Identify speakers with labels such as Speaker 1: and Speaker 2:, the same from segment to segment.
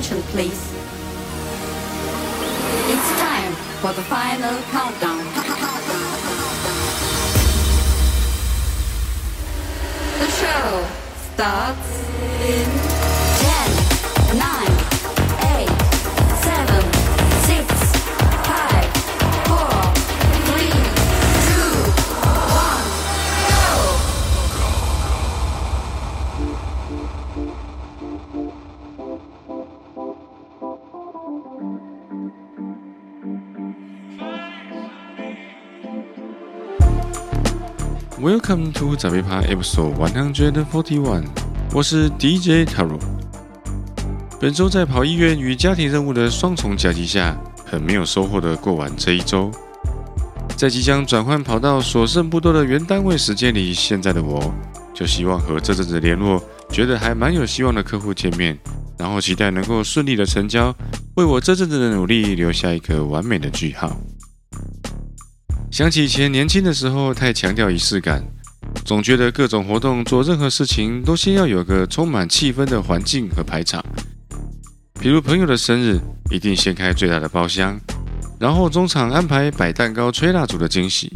Speaker 1: attention, please. It's time for the final countdown. The show starts in 10, 9,
Speaker 2: Welcome to 早别趴 Episode One Hundred Forty One，我是 DJ Taro。本周在跑医院与家庭任务的双重夹击下，很没有收获的过完这一周。在即将转换跑道所剩不多的原单位时间里，现在的我就希望和这阵子联络觉得还蛮有希望的客户见面，然后期待能够顺利的成交，为我这阵子的努力留下一个完美的句号。想起以前年轻的时候，太强调仪式感，总觉得各种活动做任何事情都先要有个充满气氛的环境和排场。比如朋友的生日，一定先开最大的包厢，然后中场安排摆蛋糕、吹蜡烛的惊喜。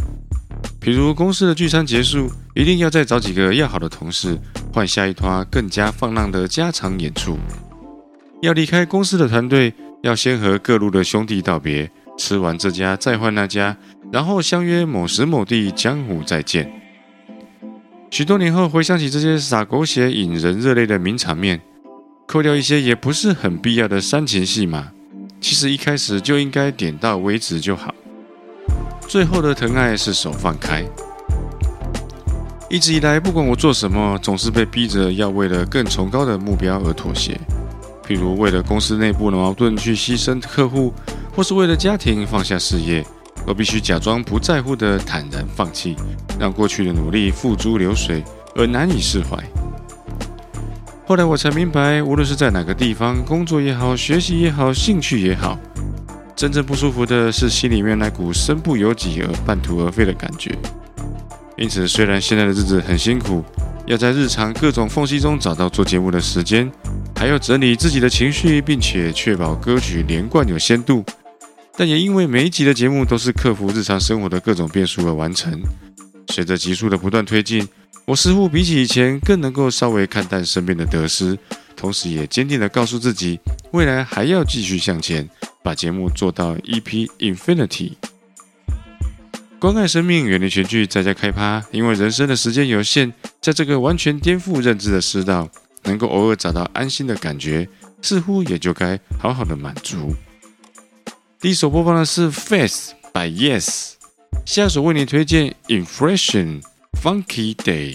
Speaker 2: 比如公司的聚餐结束，一定要再找几个要好的同事，换下一团更加放浪的家常演出。要离开公司的团队，要先和各路的兄弟道别，吃完这家再换那家，然后相约某时某地江湖再见。许多年后回想起这些洒狗血、引人热泪的名场面，扣掉一些也不是很必要的煽情戏码，其实一开始就应该点到为止就好。最后的疼爱是手放开。一直以来，不管我做什么，总是被逼着要为了更崇高的目标而妥协。譬如为了公司内部的矛盾去牺牲客户，或是为了家庭放下事业，我必须假装不在乎的坦然放弃，让过去的努力付诸流水，而难以释怀。后来我才明白，无论是在哪个地方工作也好，学习也好，兴趣也好，真正不舒服的是心里面那股身不由己而半途而废的感觉。因此，虽然现在的日子很辛苦，要在日常各种缝隙中找到做节目的时间，还要整理自己的情绪，并且确保歌曲连贯有鲜度。但也因为每一集的节目都是克服日常生活的各种变数而完成，随着集数的不断推进，我似乎比起以前更能够稍微看淡身边的得失，同时也坚定地告诉自己，未来还要继续向前，把节目做到 EP Infinity。关爱生命，远离全剧，在家开趴。因为人生的时间有限，在这个完全颠覆认知的世道，能够偶尔找到安心的感觉，似乎也就该好好的满足。第一首播放的是《Face by Yes》，下首为你推荐《Inflation Funky Day》。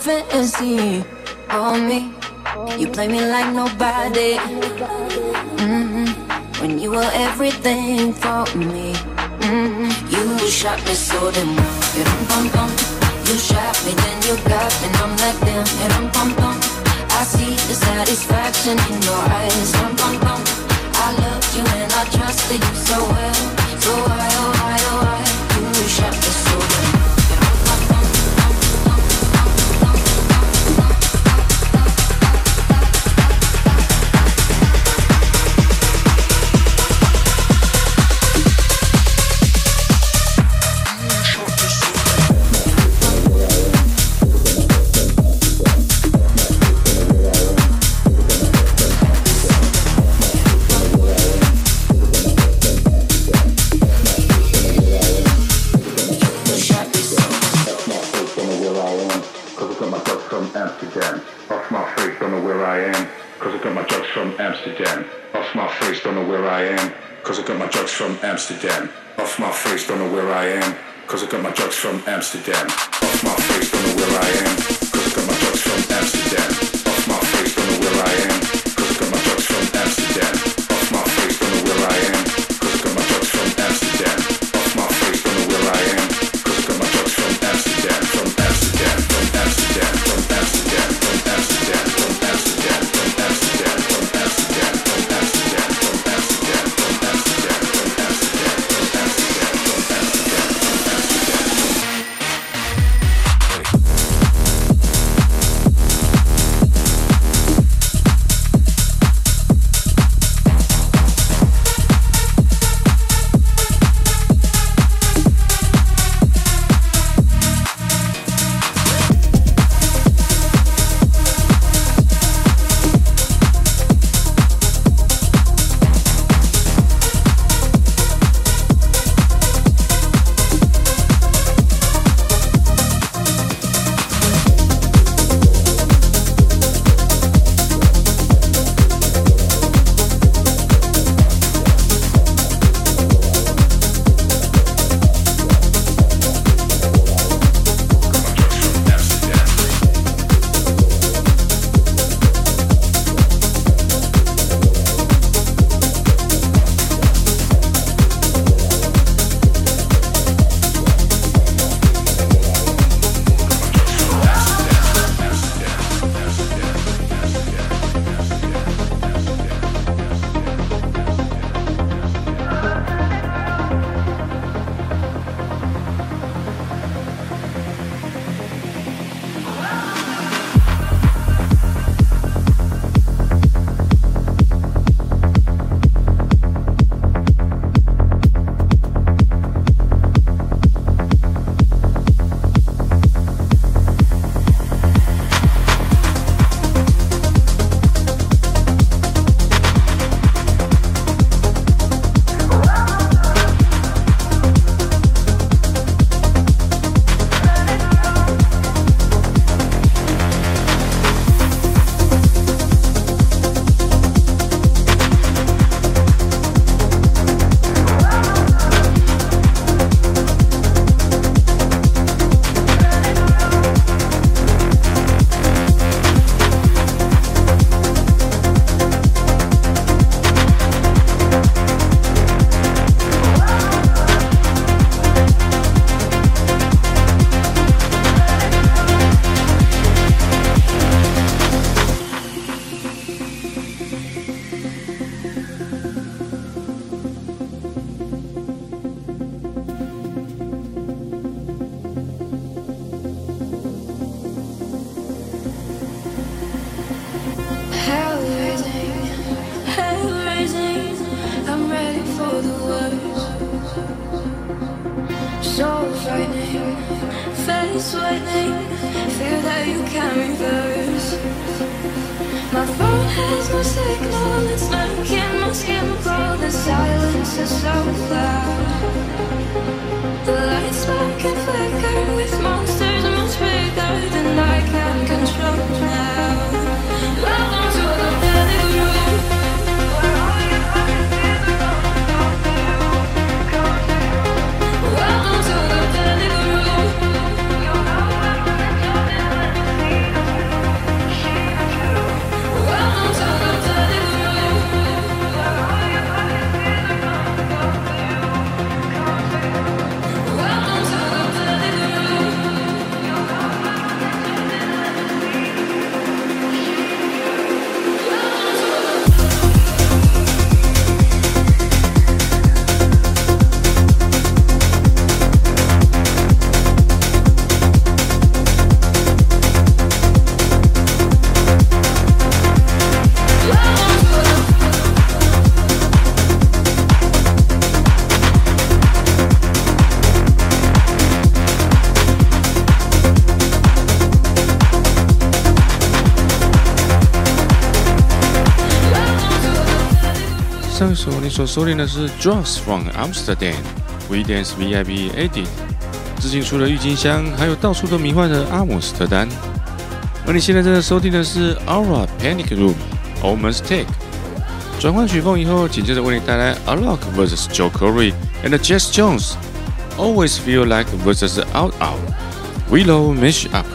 Speaker 3: Fantasy on me. You play me like nobody. hmm When you were everything for me. hmm You shot me so damn well. You shot me, then you got me, and I'm like damn. You dum bum bum. I see the satisfaction in your eyes. Bum. I loved you and I trusted you so well. So why, oh why, oh why? You shot me so damn. Whitening. Fear that you can reverse. My phone has no signal. It's making my skin crawl. The silence is so loud. The lights spark and flicker with monsters much bigger than I can control now.
Speaker 2: 上一首你所收听的是 Drugs from Amsterdam We Dance VIP Edit。致敬除了郁金香，还有到处都迷幻的阿姆斯特丹。而你现在正在收听的是 Aura Panic Room Omen's Take。转换曲风以后，紧接着为你带来 Alok vs Joe Corey and Jess Jones。Always Feel Like vs Out Out。Willow Mash Up。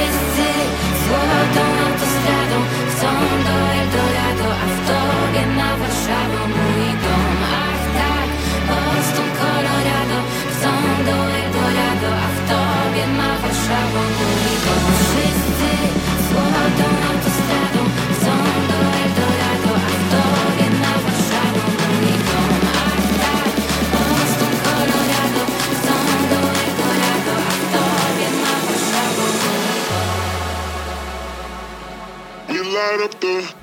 Speaker 3: blessé, sois dans ton
Speaker 4: stade light up the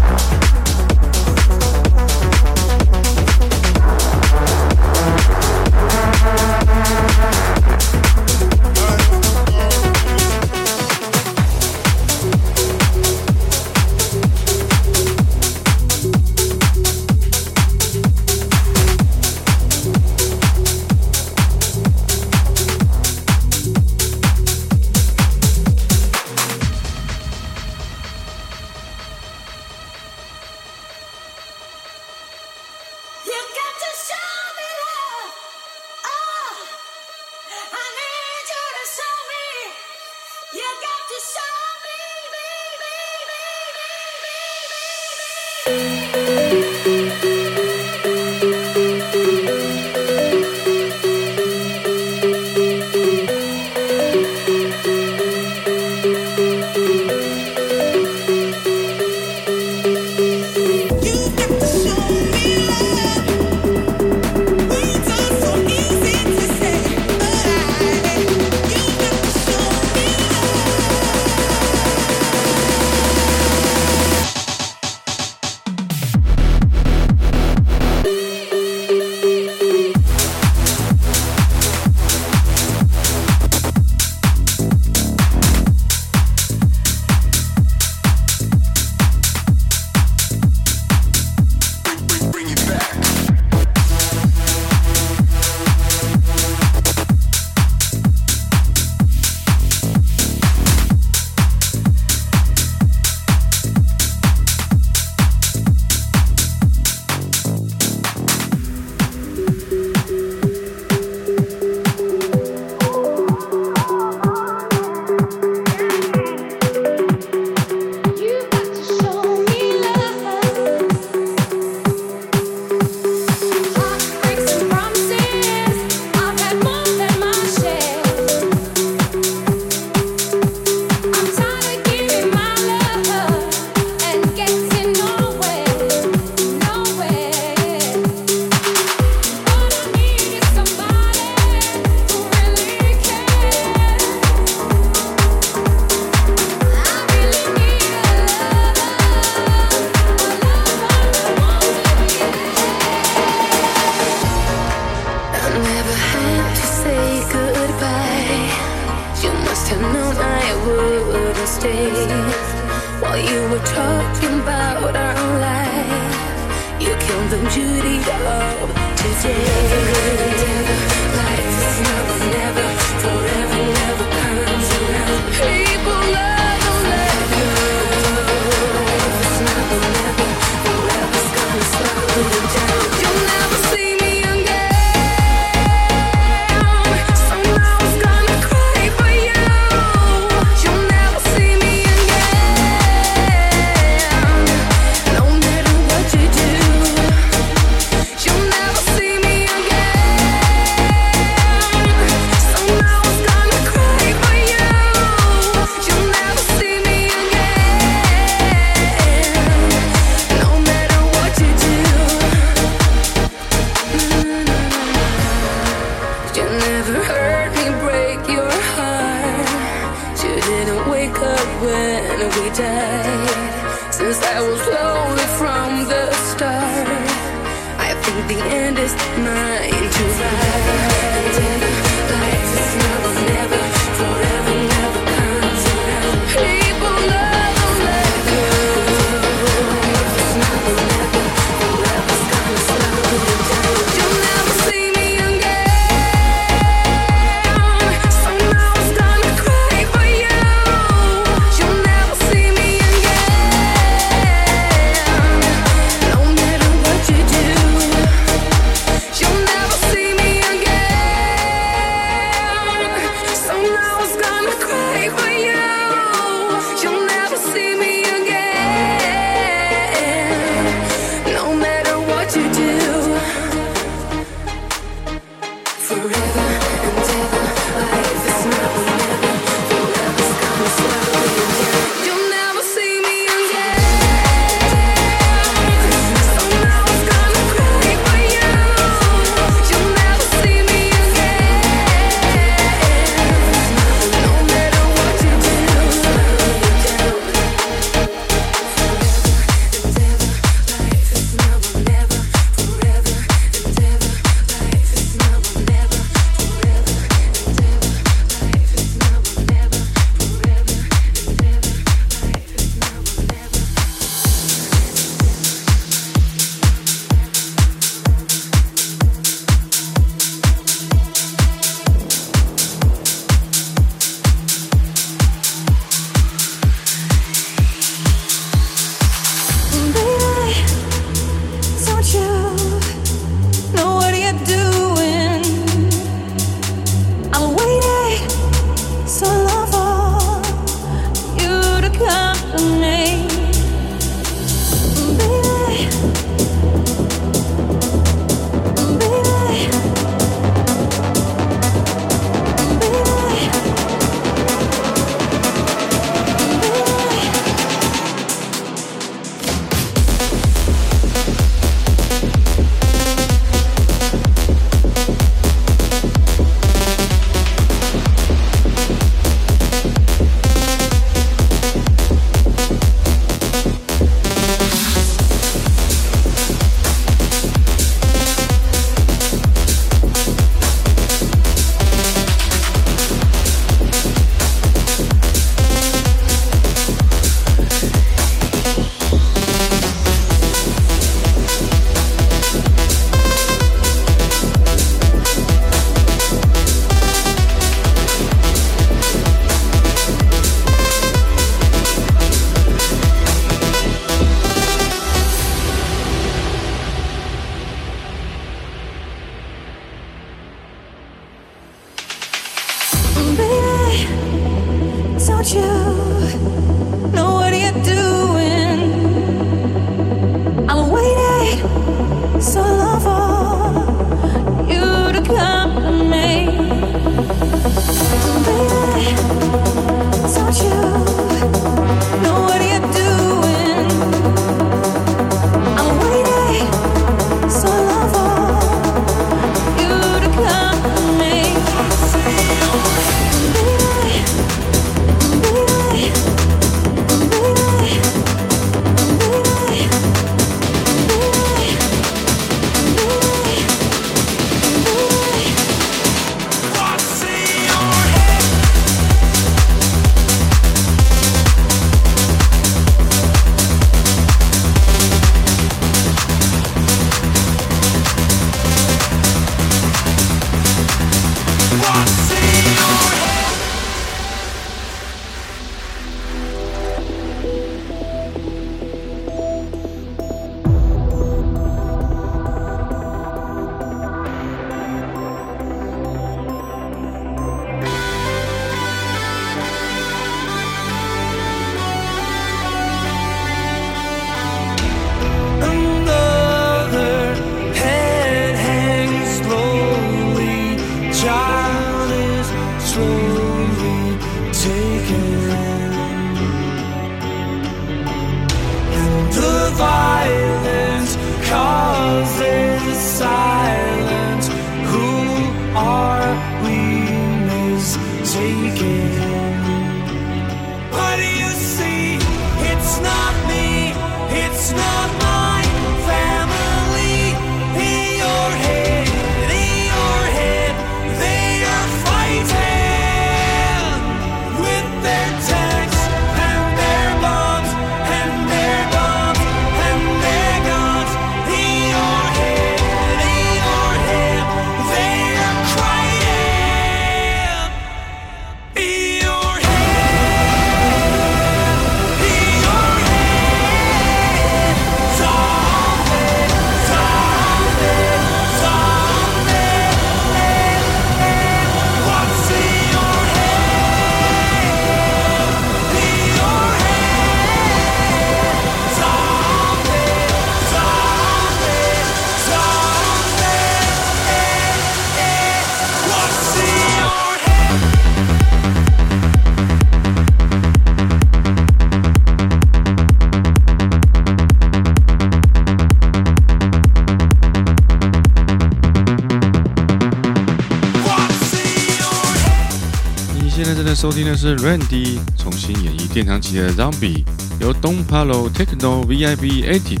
Speaker 2: 收听的是 Randy 重新演绎殿堂级的 Zombie，由 Don Palo Techno VIP Edit。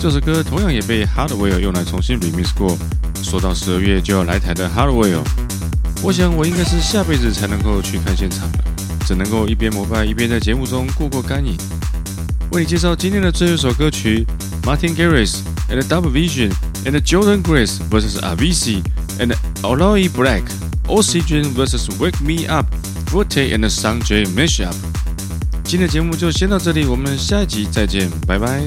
Speaker 2: 这首歌同样也被 Hardware 用来重新 remix 过。说到十二月就要来台的 Hardware，我想我应该是下辈子才能够去看现场了，只能够一边膜拜一边在节目中过过干瘾。为你介绍今天的最后一首歌曲，Martin Garrix and Double Vision and Jordan Grace vs Avicii and Aloy Black Oxygen vs Wake Me Up Forte and Sun J Mashup。今天的节目就先到这里，我们下一集再见，拜拜。